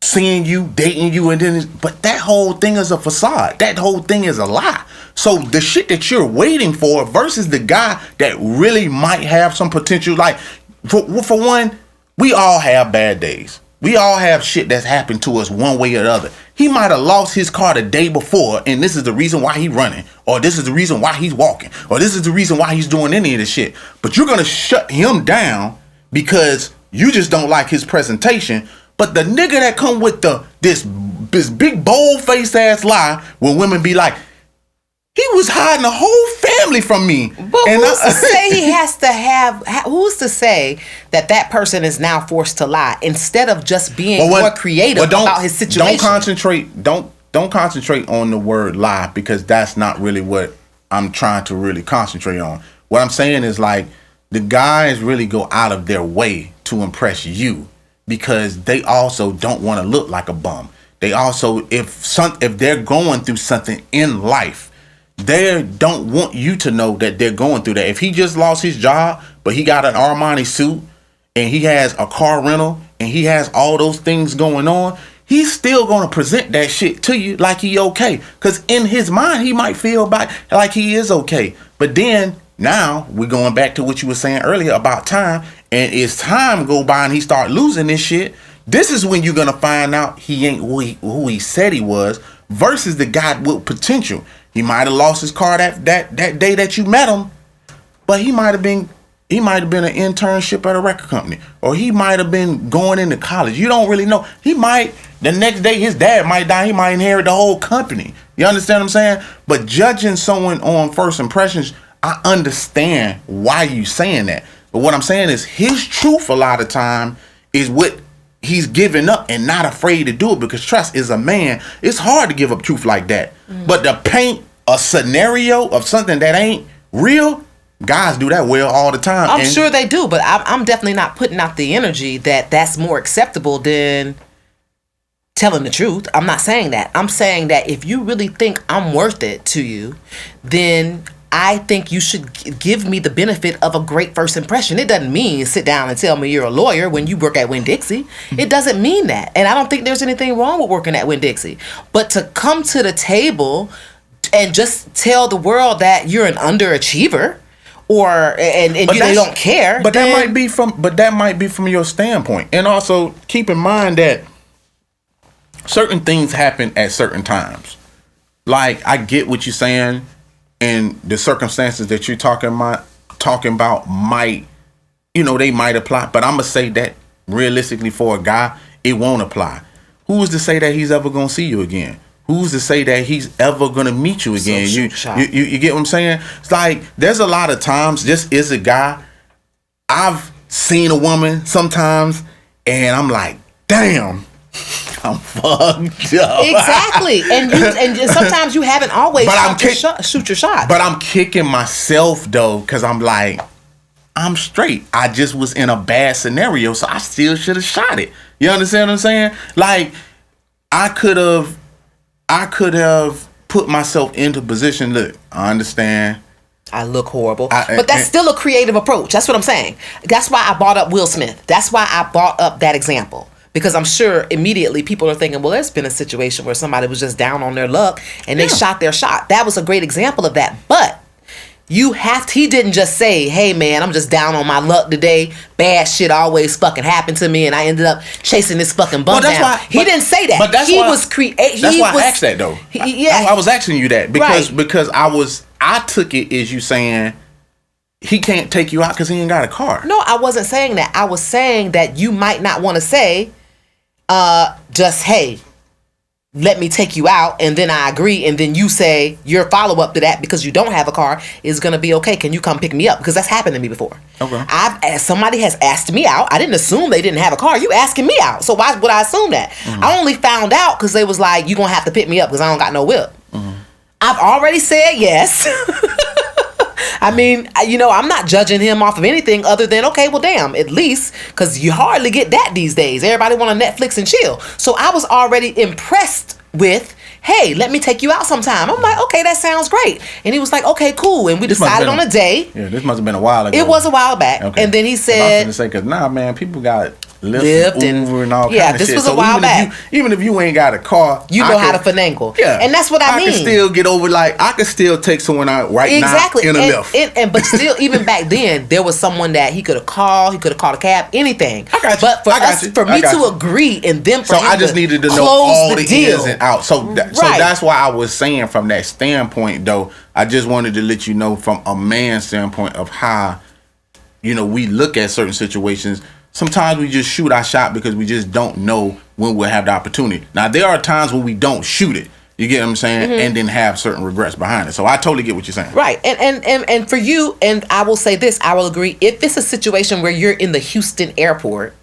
seeing you, dating you, and then but that whole thing is a facade. That whole thing is a lie. So the shit that you're waiting for versus the guy that really might have some potential, like for for one, we all have bad days. We all have shit that's happened to us one way or the other. He might have lost his car the day before, and this is the reason why he's running, or this is the reason why he's walking, or this is the reason why he's doing any of this shit. But you're gonna shut him down because you just don't like his presentation. But the nigga that come with the this this big bold face ass lie when women be like, he was hiding the whole family from me. But And who's I- to say he has to have? Who's to say that that person is now forced to lie instead of just being But when- more creative but don't- about his situation? Don't concentrate. Don't don't concentrate on the word lie because that's not really what I'm trying to really concentrate on. What I'm saying is like the guys really go out of their way to impress you because they also don't want to look like a bum. They also if some if they're going through something in life, they don't want you to know that they're going through that. If he just lost his job, but he got an Armani suit and he has a car rental and he has all those things going on, he's still gonna present that shit to you like he okay. Cause in his mind, he might feel back like he is okay. But then now we're going back to what you were saying earlier about time. And as time go by and he start losing this shit, this is when you're gonna find out he ain't who he, who he said he was versus the guy with potential. He might have lost his car that that that day that you met him, but he might have been he might have been an internship at a record company or he might have been going into college. You don't really know. He might the next day his dad might die. He might inherit the whole company. You understand what i'm saying? But judging someone on first impressions i understand why you saying that. But what i'm saying is his truth a lot of time is what he's giving up and not afraid to do it because trust is a man it's hard to give up truth like that mm. but to paint a scenario of something that ain't real guys do that well all the time I'm And- sure they do, but I'm, I'm definitely not putting out the energy that that's more acceptable than telling the truth. I'm not saying that. I'm saying that if you really think I'm worth it to you, then I think you should give me the benefit of a great first impression. It doesn't mean sit down and tell me you're a lawyer when you work at Winn Dixie. Mm-hmm. It doesn't mean that. And I don't think there's anything wrong with working at Winn Dixie. But to come to the table and just tell the world that you're an underachiever or and, and you, they don't care. But that might be from but that might be from your standpoint. And also keep in mind that certain things happen at certain times. Like I get what you're saying and the circumstances that you're talking about talking about might you know they might apply, but I'm gonna say that realistically for a guy, it won't apply. Who is to say that he's ever gonna see you again? who's to say that he's ever gonna meet you again? you, you, you you get what I'm saying? It's like there's a lot of times this is a guy. I've seen a woman sometimes, and I'm like, damn, I'm fucked up. Exactly, and you and sometimes you haven't always But I'm your kick- shot, shoot your shot. But I'm kicking myself though, because I'm like, I'm straight. I just was in a bad scenario, so I still should have shot it. You understand what I'm saying? Like, I could have, I could have put myself into position. Look, I understand. I look horrible. I- but that's and- still a creative approach. That's what I'm saying. That's why I brought up Will Smith. That's why I brought up that example. Because I'm sure immediately people are thinking, well, there's been a situation where somebody was just down on their luck and they shot their shot. That was a great example of that. But you have to, he didn't just say, hey man, I'm just down on my luck today. Bad shit always fucking happened to me and I ended up chasing this fucking bum Well, that's down. why- he but- didn't say that. but that's he why- was create. That's why was, I asked that though. He- yeah. I, I was asking you that because Right. because I was I took it as you saying he can't take you out because he ain't got a car. No, I wasn't saying that. I was saying that you might not want to say, uh, just hey, let me take you out, and then I agree, and then you say your follow up to that because you don't have a car is gonna be okay. Can you come pick me up? Because that's happened to me before. Okay. I've asked, somebody has asked me out. I didn't assume they didn't have a car. You asking me out, so why would I assume that? Mm-hmm. I only found out because they was like, you gonna have to pick me up because I don't got no whip. Mm-hmm. I've already said yes. I mean, you know, I'm not judging him off of anything other than okay, well, damn, at least because you hardly get that these days. Everybody want to Netflix and chill. So I was already impressed with, hey, let me take you out sometime. I'm like, okay, that sounds great. And he was like, okay, cool. And we This decided on been a day. Yeah, this must have been a while ago. It was a while back, Okay. and then he said, I was gonna say, cause nah, man, people got Lyft, Lyft and Uber and all yeah, kind of this shit. was a So while even back. If you, even if you ain't got a car, You I know how to finagle. Yeah, And that's what I I mean. I can still get over. Like I could still take someone out right exactly now in a and, Lyft. and, and- but still even back then there was someone that he could have called he could have called a cab anything I got you. but for I got us you. for me to you. agree and then for so I just needed to know all the, the, deal ins and outs. So that, so that's why I was saying from that standpoint, though. I just wanted to let you know from a man's standpoint of how you know we look at certain situations. Sometimes we just shoot our shot because we just don't know when we'll have the opportunity. Now there are times when we don't shoot it. You get what I'm saying, Mm-hmm. and then have certain regrets behind it. So I totally get what you're saying. Right. And, and and and for you, and I will say this, I will agree. If it's a situation where you're in the Houston airport,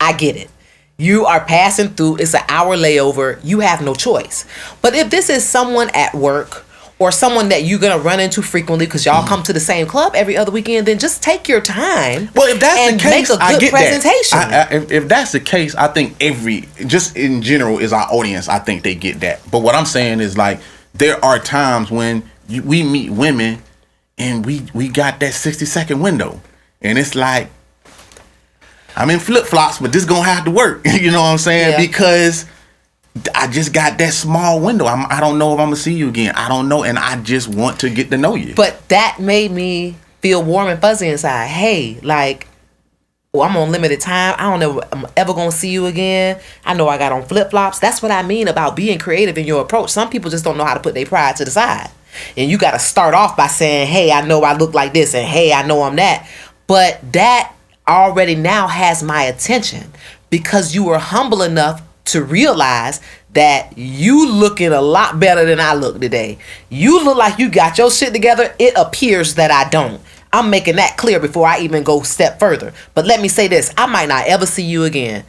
I get it. You are passing through, it's an hour layover, you have no choice. But if this is someone at work or someone that you're gonna run into frequently because y'all come to the same club every other weekend, then just take your time. Well, if that's and the case, make a I good get presentation. that. I, I, if, if that's the case, I think every just in general is our audience. I think they get that. But what I'm saying is like there are times when you, we meet women and we we got that 60 second window, and it's like I'm in flip flops, but this gonna have to work. you know what I'm saying? Yeah. Because I just got that small window. I'm, I don't know if I'm gonna see you again. I don't know, and I just want to get to know you. But that made me feel warm and fuzzy inside. Hey, like, oh, I'm on limited time. I don't know if I'm ever gonna see you again. I know I got on flip flops. That's what I mean about being creative in your approach. Some people just don't know how to put their pride to the side. And you gotta start off by saying, Hey, I know I look like this and hey, I know I'm that. But that already now has my attention because you were humble enough to realize that you looking a lot better than I look today. You look like you got your shit together. It appears that I don't. I'm making that clear before I even go step further. But let me say this I might not ever see you again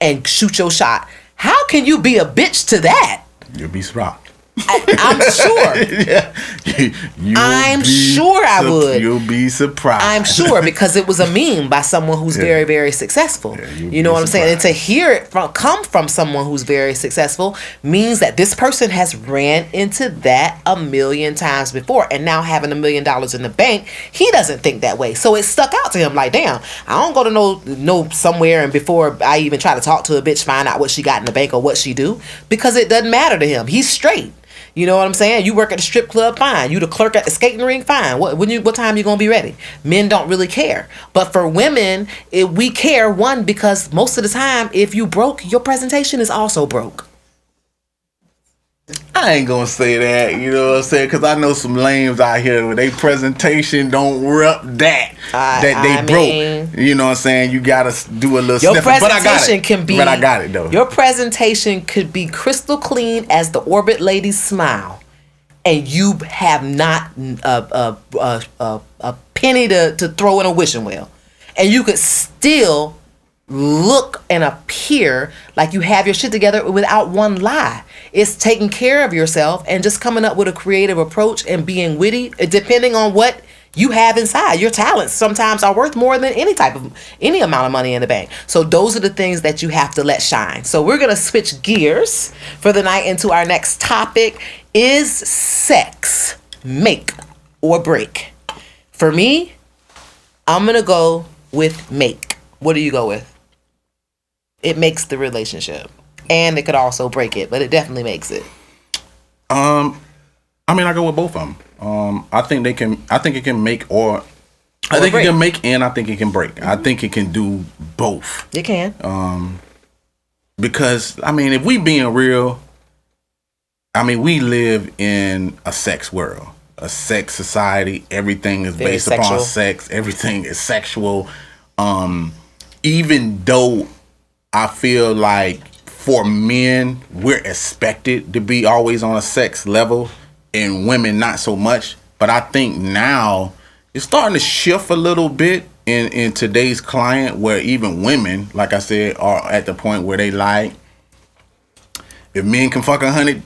and shoot your shot. How can you be a bitch to that? You'll be surprised. I, I'm sure. yeah. I'm sure I would. You'll be surprised. I'm sure because it was a meme by someone who's very, very successful. you'd you know what I'm saying? And to hear it from come from someone who's very successful means that this person has ran into that a million times before, and now having a million dollars in the bank, he doesn't think that way. So it stuck out to him like, damn, I don't go to no no somewhere and before I even try to talk to a bitch, find out what she got in the bank or what she do because it doesn't matter to him. He's straight. You know what I'm saying? You work at the strip club, fine. You the clerk at the skating rink, fine. What when you what time you gonna be ready? Men don't really care, but for women, it, we care. One because most of the time, if you broke, your presentation is also broke. I ain't gonna say that, you know what I'm saying? Because I know some lames out here where they presentation don't rep that I- that they I broke. mean- You know what I'm saying? You gotta do a little Your sniffing. But I got presentation it. can be But I got it though. Your presentation could be crystal clean as the orbit lady's smile, and you have not a a, a, a, a penny to, to throw in a wishing well, and you could still look and appear like you have your shit together without one lie. It's taking care of yourself and just coming up with a creative approach and being witty, uh, depending on what you have inside. Your talents sometimes are worth more than any type of any amount of money in the bank. So those are the things that you have to let shine. So we're gonna switch gears for the night into our next topic: Is sex make or break? For me, I'm gonna go with make. What do you go with? It makes the relationship, and it could also break it, but it definitely makes it. Um, I mean, I go with both of them. Um, I think they can. I think it can make or. I think break. it can make and I think it can break. I think it can do both. It can. Um, because I mean, if we being real, I mean, we live in a sex world, a sex society. Everything is Very based sexual. upon sex. Everything is sexual. Um, even though I feel like for men, we're expected to be always on a sex level, and women not so much. But I think now it's starting to shift a little bit in in today's client, where even women, like I said, are at the point where they like, if men can fuck a hundred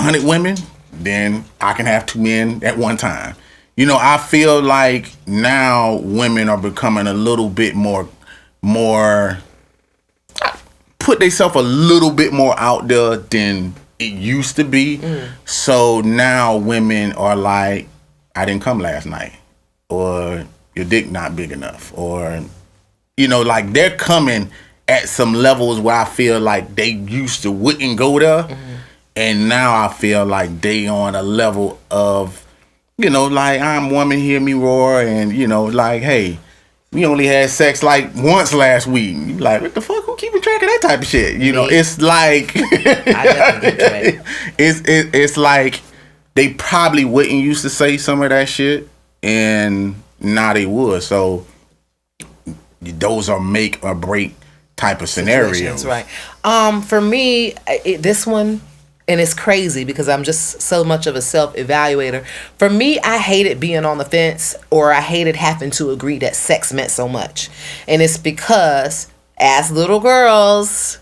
hundred women, then I can have two men at one time. You know, I feel like now women are becoming a little bit more more put themselves a little bit more out there than it used to be. Mm. So now women are like, I didn't come last night, or your dick not big enough, or you know, like they're coming at some levels where I feel like they used to wouldn't go there, mm-hmm. and now I feel like they on a level of, you know, like I'm woman, hear me roar, and you know, like hey. We only had sex like once last week. You like, what the fuck? Who keeping track of that type of shit? You know, it's like I definitely get it. it's it, it's like they probably wouldn't used to say some of that shit, and now they would. So those are make or break type of scenarios. Right. Um, for me, it, this one, and it's crazy because I'm just so much of a self evaluator. For me, I hated being on the fence, or I hated having to agree that sex meant so much, and it's because as little girls,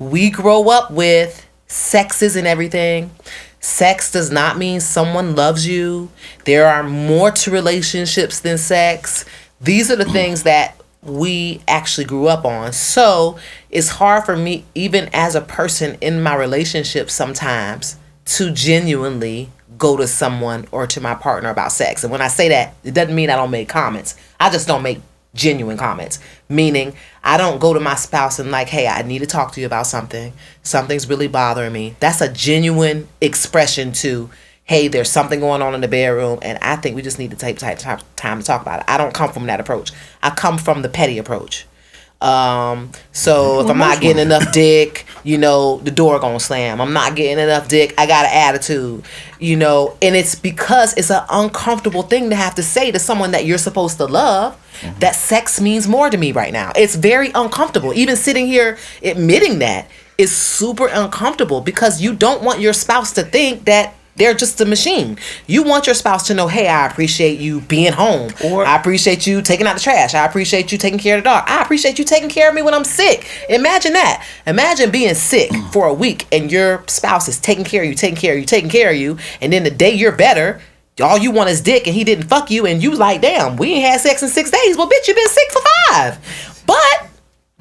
we grow up with sex isn't everything. Sex does not mean someone loves you. There are more to relationships than sex. These are the things that we actually grew up on. So it's hard for me, even as a person in my relationship, sometimes to genuinely go to someone or to my partner about sex. And when I say that, it doesn't mean I don't make comments. I just don't make genuine comments. Meaning, I don't go to my spouse and like, hey, I need to talk to you about something. Something's really bothering me. That's a genuine expression to, hey, there's something going on in the bedroom, and I think we just need to take time, to talk about it. I don't come from that approach. I come from the petty approach. Um, so if I'm not getting enough dick, you know, the door gonna slam. I'm not getting enough dick. I got an attitude, you know, and it's because it's an uncomfortable thing to have to say to someone that you're supposed to love that sex means more to me right now. It's very uncomfortable. Even sitting here admitting that is super uncomfortable because you don't want your spouse to think that they're just a machine. You want your spouse to know, hey, I appreciate you being home. Or- I appreciate you taking out the trash. I appreciate you taking care of the dog. I appreciate you taking care of me when I'm sick. Imagine that. Imagine being sick mm. for a week and your spouse is taking care of you, taking care of you, taking care of you, and then the day you're better, all you want is dick and he didn't fuck you, and you like, damn, we ain't had sex in six days. Well, bitch, you been sick for five. But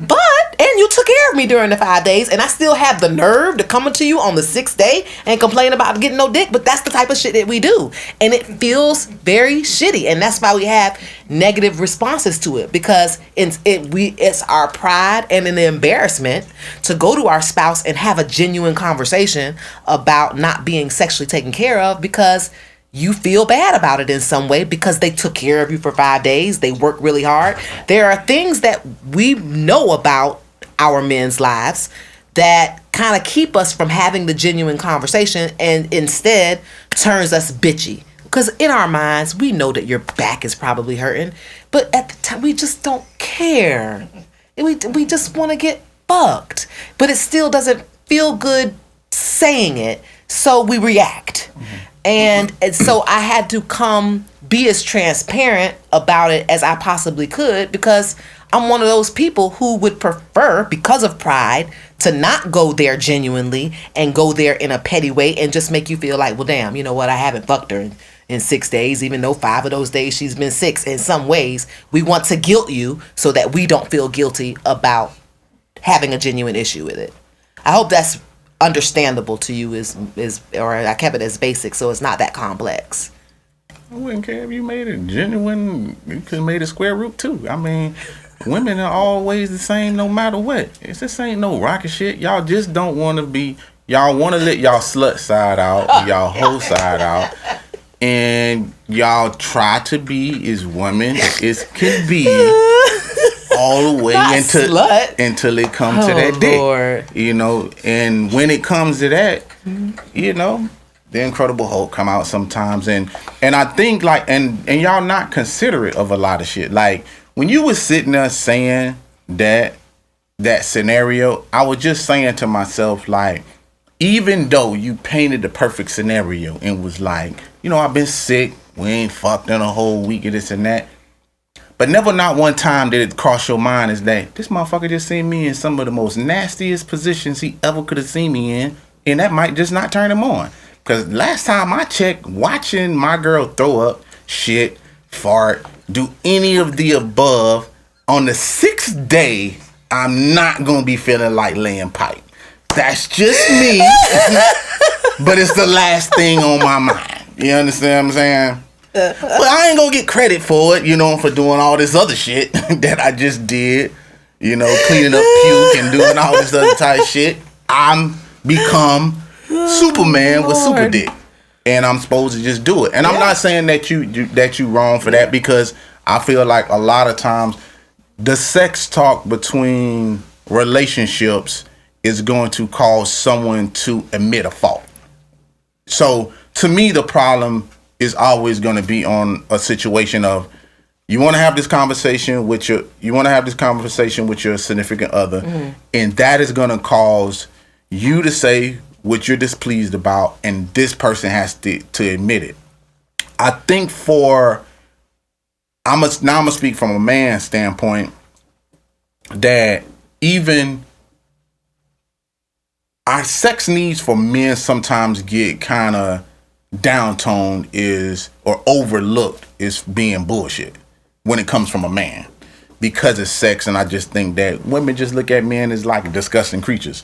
but and you took care of me during the five days, and I still have the nerve to come to you on the sixth day and complain about getting no dick. But that's the type of shit that we do, and it feels very shitty, and that's why we have negative responses to it because it's it we it's our pride and an embarrassment to go to our spouse and have a genuine conversation about not being sexually taken care of because you feel bad about it in some way because they took care of you for five days. They work really hard. There are things that we know about our men's lives that kind of keep us from having the genuine conversation and instead turns us bitchy. Because in our minds, we know that your back is probably hurting, but at the time, we just don't care. We, we just want to get fucked. But it still doesn't feel good saying it, so we react. Mm-hmm. And, and so I had to come be as transparent about it as I possibly could because I'm one of those people who would prefer, because of pride, to not go there genuinely and go there in a petty way and just make you feel like, well, damn, you know what? I haven't fucked her in, in six days, even though five of those days she's been six. In some ways, we want to guilt you so that we don't feel guilty about having a genuine issue with it. I hope that's understandable to you is is or I kept it as basic so it's not that complex. I wouldn't care if you made it genuine. You could have made a square root too. I mean, women are always the same no matter what. It's this ain't no rocket shit. Y'all just don't want to be. Y'all want to let y'all slut side out, y'all hoe side out, and y'all try to be as women as can be all the way until slut. until it comes to Oh, that dick. You know, and when it comes to that, you know, the Incredible Hulk come out sometimes, and and I think like and and y'all not considerate of a lot of shit. Like when you was sitting there saying that that scenario, I was just saying to myself like. Even though you painted the perfect scenario and was like, you know, I've been sick, we ain't fucked in a whole week of this and that. But never not one time did it cross your mind is that this motherfucker just seen me in some of the most nastiest positions he ever could have seen me in, and that might just not turn him on. Cause last time I checked, watching my girl throw up, shit, fart, do any of the above, on the sixth day, I'm not gonna be feeling like laying pipe. That's just me. but it's the last thing on my mind. You understand what I'm saying? But I ain't gonna get credit for it, you know, for doing all this other shit that I just did. You know, cleaning up puke and doing all this other type shit. I'm become Superman with super dick, and I'm supposed to just do it. And I'm not saying that you, you that you wrong for that because I feel like a lot of times the sex talk between relationships is going to cause someone to admit a fault. So to me, the problem is always going to be on a situation of you want to have this conversation with your you want to have this conversation with your significant other, mm-hmm. and that is going to cause you to say what you're displeased about, and this person has to to admit it. I think for I'm a, now I'm gonna speak from a man's standpoint that even our sex needs for men sometimes get kind of downtoned is or overlooked is being bullshit when it comes from a man. Because it's sex and i just think that women just look at men as like disgusting creatures.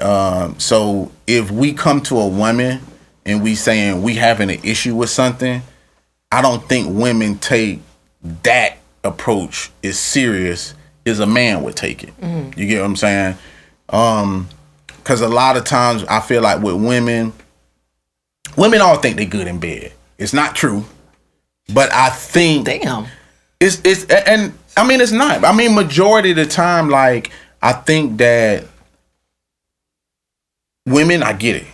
Um, so if we come to a woman and we saying we having an issue with something i don't think women take that approach as serious as a man would take it. You get what i'm saying? Um because a lot of times I feel like with women, women all think they good in bed. It's not true, but I think Damn. it's it's and I mean it's not. I mean majority of the time, like I think that women, I get it.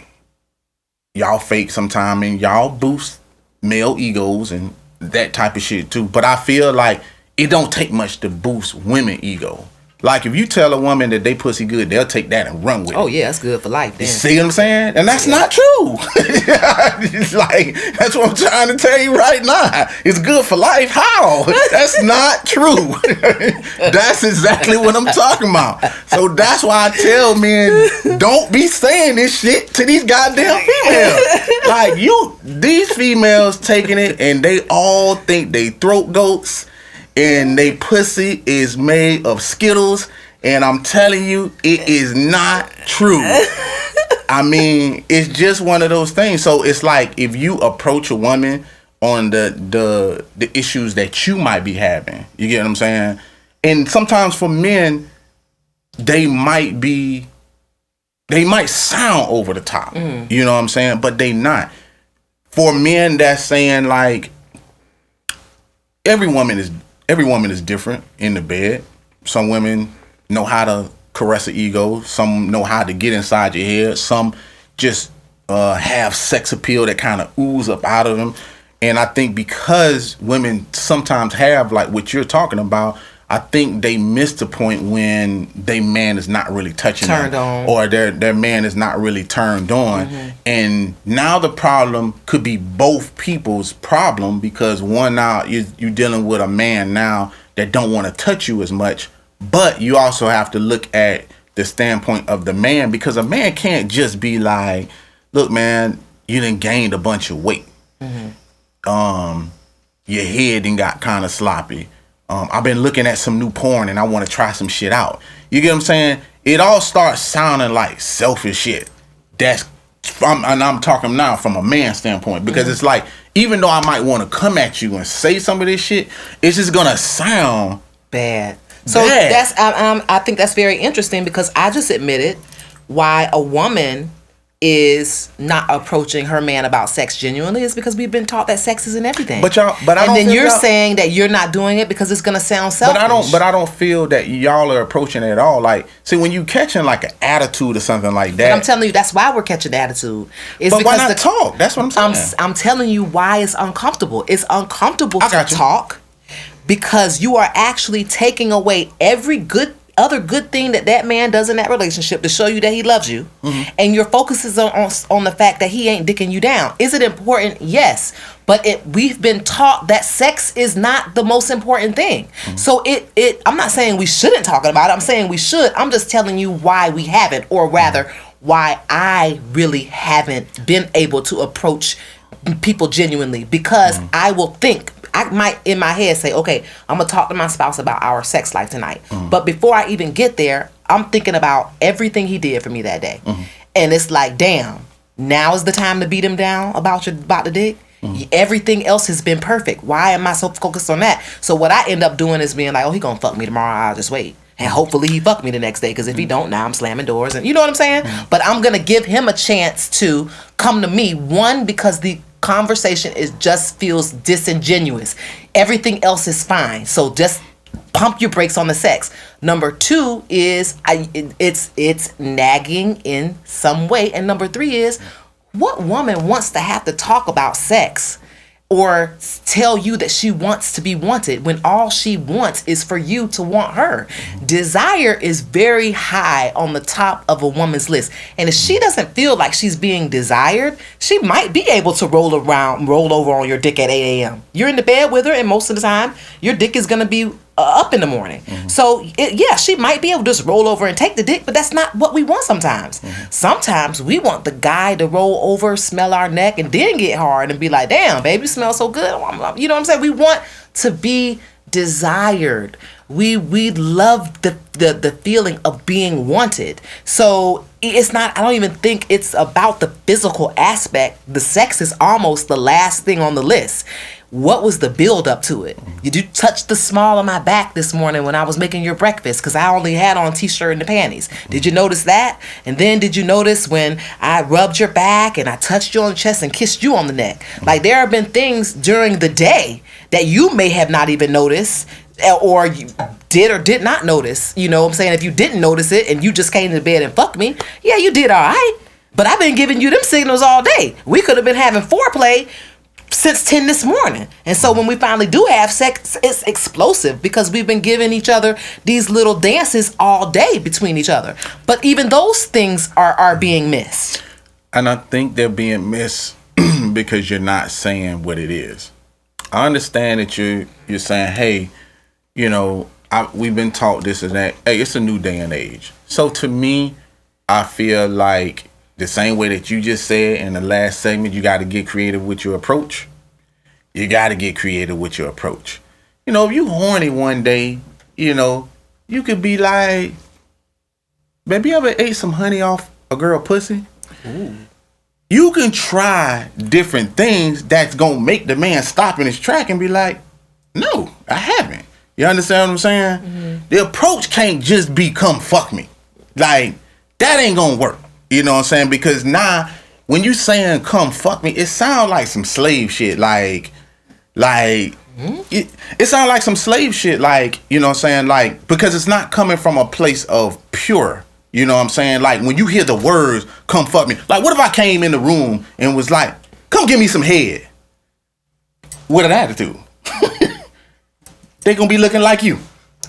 Y'all fake sometime and y'all boost male egos and that type of shit too. But I feel like it don't take much to boost women ego. Like if you tell a woman that they pussy good, they'll take that and run with it. Oh yeah, that's good for life. Then. See what I'm saying? And that's not true. Like that's what I'm trying to tell you right now. It's good for life. How? That's not true. that's exactly what I'm talking about. So that's why I tell men don't be saying this shit to these goddamn females. Like you, these females taking it and they all think they throat goats and they pussy is made of Skittles. And I'm telling you, it is not true. I mean, it's just one of those things. So it's like if you approach a woman on the the the issues that you might be having, you get what I'm saying? And sometimes for men, they might be they might sound over the top. Mm. You know what I'm saying? But they not. For men that's saying like every woman is every woman is different in the bed. Some women know how to caress an ego. Some know how to get inside your head. Some just uh, have sex appeal that kind of ooze up out of them. And I think because women sometimes have like what you're talking about, I think they miss the point when they man is not really touching Turned them, on. or their their man is not really turned on. And now the problem could be both people's problem because one now you you dealing with a man now that don't want to touch you as much, but you also have to look at the standpoint of the man because a man can't just be like, look, man, you didn't gained a bunch of weight um your head and got kind of sloppy. Um, I've been looking at some new porn and I want to try some shit out. You get what I'm saying? It all starts sounding like selfish shit. That's I'm, and I'm talking now from a man standpoint because it's like even though I might want to come at you and say some of this shit, it's just gonna sound bad. So Bad. that's um, I think that's very interesting because I just admitted why a woman is not approaching her man about sex genuinely is because we've been taught that sex isn't everything. But y'all- but I and then you're y'all- saying that you're not doing it because it's gonna sound selfish. But I don't. But I don't feel that y'all are approaching it at all. Like, see, when you catching like an attitude or something like that. But I'm telling you, that's why we're catching the attitude. It's But why because not the, talk? That's what I'm saying. I'm. I'm telling you why it's uncomfortable. It's uncomfortable to you. talk because you are actually taking away every good other good thing that that man does in that relationship to show you that he loves you Mm-hmm. and your focus is on, on on the fact that he ain't dicking you down. Is it important? Yes. But it we've been taught that sex is not the most important thing. Mm-hmm. so it it i'm not saying we shouldn't talk about it. I'm saying we should. I'm just telling you why we haven't or rather why i really haven't been able to approach people genuinely. Because I will think I might in my head say, okay, I'm gonna talk to my spouse about our sex life tonight. Mm-hmm. But before I even get there, I'm thinking about everything he did for me that day, mm-hmm. and it's like, damn, now is the time to beat him down about your about the dick. Mm-hmm. Everything else has been perfect. Why am I so focused on that? So what I end up doing is being like, oh, he gonna fuck me tomorrow. I'll just wait. And hopefully he fuck me the next day. Because if he don't, now I'm slamming doors. And you know what I'm saying? But I'm gonna give him a chance to come to me. One, because the conversation is just feels disingenuous. Everything else is fine. So just pump your brakes on the sex. Number two is I it- it's it's nagging in some way. And number three is what woman wants to have to talk about sex or tell you that she wants to be wanted when all she wants is for you to want her. Desire is very high on the top of a woman's list. And if she doesn't feel like she's being desired, she might be able to roll around, roll over on your dick at 8 a.m. You're in the bed with her, and most of the time, your dick is gonna be uh, up in the morning. Mm-hmm. So it, yeah, she might be able to just roll over and take the dick, but that's not what we want sometimes. Mm-hmm. Sometimes we want the guy to roll over, smell our neck, and then get hard and be like, "Damn, baby, you smell so good." You know what I'm saying? We want to be desired. We we love the the the feeling of being wanted. So it's not. I don't even think it's about the physical aspect. The sex is almost the last thing on the list. What was the build up to it? Did you touch the small of my back this morning when I was making your breakfast? Because I only had on t-shirt and the panties. Did you notice that? And then did you notice when I rubbed your back and I touched you on the chest and kissed you on the neck? Like there have been things during the day that you may have not even noticed eh, or you did or did not notice. You know what I'm saying? If you didn't notice it and you just came to bed and fucked me, yeah, you did all right. But I've been giving you them signals all day. We could have been having foreplay since 10 this morning. And so when we finally do have sex, it's explosive because we've been giving each other these little dances all day between each other. But even those things are, are being missed. And I think they're being missed because you're not saying what it is. I understand that you you're saying, hey, you know, I, we've been taught this and that. Hey, it's a new day and age. So to me, I feel like the same way that you just said in the last segment, you got to get creative with your approach. You got to get creative with your approach. You know, if you horny one day, you know, you could be like, baby, you ever ate some honey off a girl pussy? you can try different things that's gonna make the man stop in his track and be like, no, I haven't. You understand what I'm saying? Mm-hmm. The approach can't just be come fuck me. Like, that ain't gonna work. You know what I'm saying? Because now when you saying come fuck me, it sounds like some slave shit. Like, like hmm? It, it sounds like some slave shit, like, you know what I'm saying? Like, because it's not coming from a place of pure. You know what I'm saying? Like, when you hear the words, come fuck me. Like, what if I came in the room and was like, come give me some head? With an attitude. they gonna be looking like you.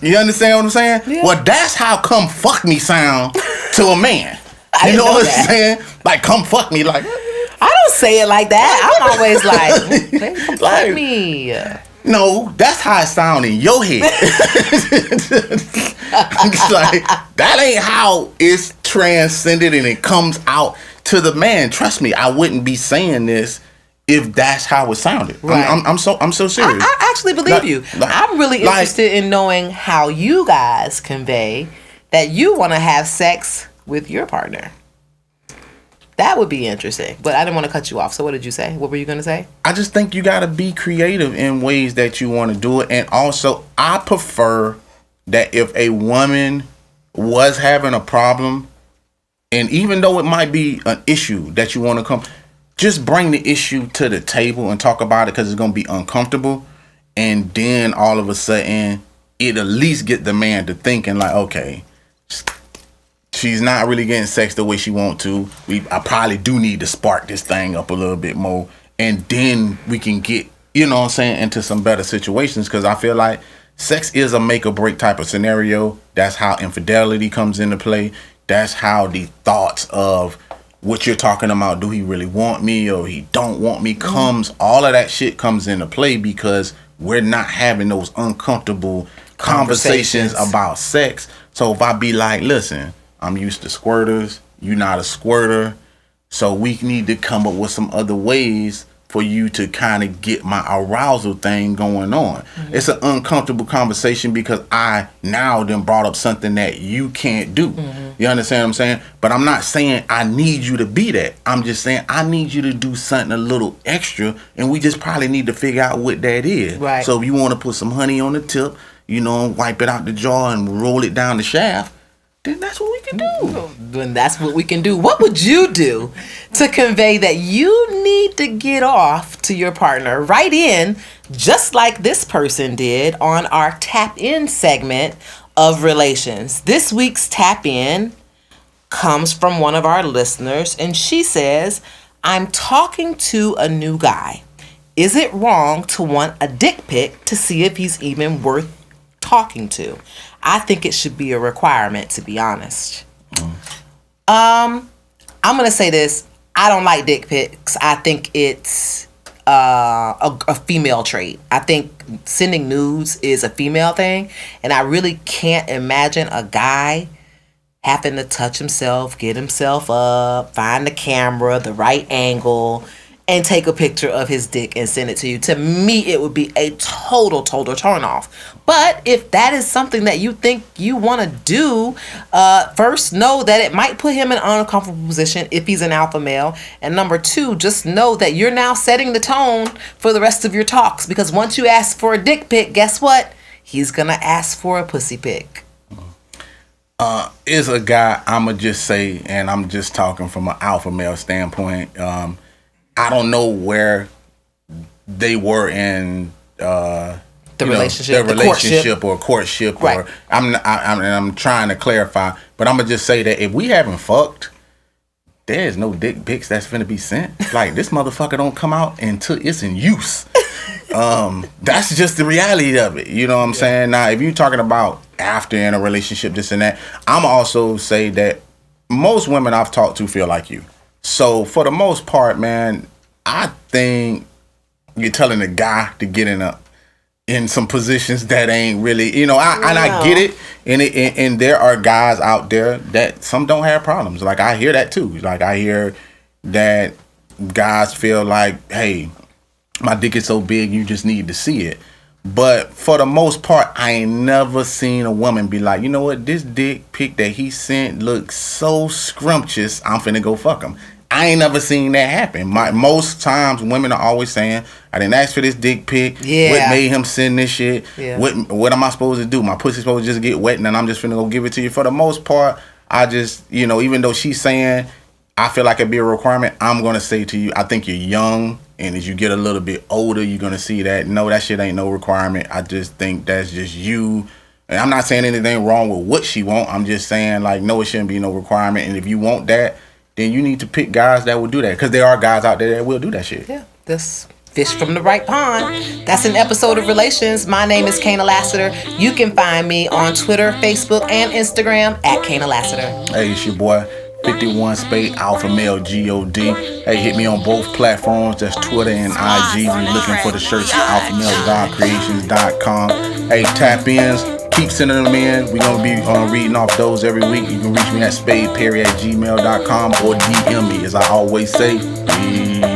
You understand what I'm saying? Yeah. Well, that's how come fuck me sound to a man. I You know, know what that. I'm saying? Like, come fuck me. Like, I don't say it like that. I'm always like, "Baby, fuck Like- me. No, that's how it sound in your head. like that ain't how it's transcended and it comes out to the man. Trust me, I wouldn't be saying this if that's how it sounded. I'm- I'm, I'm so I'm so serious. I actually believe Like- you. like- I'm really like- interested in knowing how you guys convey that you want to have sex with your partner. That would be interesting. But I didn't want to cut you off. So what did you say? What were you going to say? I just think you got to be creative in ways that you want to do it. And also, I prefer that if a woman was having a problem, and even though it might be an issue that you want to come, just bring the issue to the table and talk about it because it's going to be uncomfortable. And then all of a sudden, it at least get the man to thinking like, okay, she's not really getting sex the way she want to. We I probably do need to spark this thing up a little bit more, and then we can get you know what I'm saying into some better situations. Because I feel like sex is a make or break type of scenario. That's how infidelity comes into play. That's how the thoughts of what you're talking about do he really want me or he don't want me mm-hmm. comes all of that shit comes into play because we're not having those uncomfortable conversations, Conversations. about sex so if i be like listen i'm used to squirters you're not a squirter so we need to come up with some other ways for you to kind of get my arousal thing going on. Mm-hmm. It's an uncomfortable conversation because I now then brought up something that you can't do. Mm-hmm. You understand what I'm saying? But I'm not saying I need you to be that. I'm just saying I need you to do something a little extra and we just probably need to figure out what that is. Right. So if you want to put some honey on the tip, you know, wipe it out the jar and roll it down the shaft, then that's what we can do. Then that's what we can do. What would you do to convey that you need to get off to your partner? Write in, just like this person did on our tap in segment of relations. This week's tap in comes from one of our listeners, and she says, I'm talking to a new guy. Is it wrong to want a dick pic to see if he's even worth talking to? I think it should be a requirement, to be honest. Um, I'm gonna say this. I don't like dick pics. I think it's uh, a, a female trait. I think sending nudes is a female thing, and I really can't imagine a guy having to touch himself, get himself up, find the camera, the right angle, and take a picture of his dick and send it to you. To me, it would be a total, total turn off. But if that is something that you think you want to do, uh, first know that it might put him in an uncomfortable position if he's an alpha male. And number two, just know that you're now setting the tone for the rest of your talks. Because once you ask for a dick pic, guess what? He's gonna ask for a pussy pic. is a guy I'ma just say, and I'm just talking from an alpha male standpoint. Um, I don't know where they were in uh, The know, relationship, their the courtship. relationship or courtship, Right. or I'm I, I'm and I'm trying to clarify, but I'm gonna just say that if we haven't fucked. There is no dick pics that's finna be sent. Like this motherfucker don't come out until it's in use. um, that's just the reality of it. You know what I'm saying? Now, if you're talking about after in a relationship, this and that, I'm also say that most women I've talked to feel like you. So for the most part, man, I think you're telling a guy to get in a in some positions that ain't really, you know, I and I get it, and it and, and there are guys out there that some don't have problems. Like I hear that too. Like I hear that guys feel like, hey, my dick is so big, you just need to see it. But for the most part, I ain't never seen a woman be like, you know what, this dick pic that he sent looks so scrumptious, I'm finna go fuck him. I ain't never seen that happen. My most times women are always saying, I didn't ask for this dick pic. Yeah. What made him send this shit? Yeah. What what am I supposed to do? My pussy's supposed to just get wet and then I'm just finna go give it to you. For the most part, I just, you know, even though she's saying I feel like it'd be a requirement. I'm gonna say to you, I think you're young, and as you get a little bit older, you're gonna see that no, that shit ain't no requirement. I just think that's just you. And I'm not saying anything wrong with what she want. I'm just saying like no, it shouldn't be no requirement. And if you want that, then you need to pick guys that will do that because there are guys out there that will do that shit. Yeah, this fish from the right pond. That's an episode of Relations. My name is Kaynah Lassiter. You can find me on Twitter, Facebook, and Instagram at Kaynah Lassiter. Hey, it's your boy. 51 Spade Alpha Male God. Hey, hit me on both platforms. That's Twitter and IG. We looking for the shirts at alphamalegodcreations.com. Hey, tap ins. Keep sending them in. We're going to be uh, reading off those every week. You can reach me at spadeperry at gmail.com or DM me, as I always say. Peace.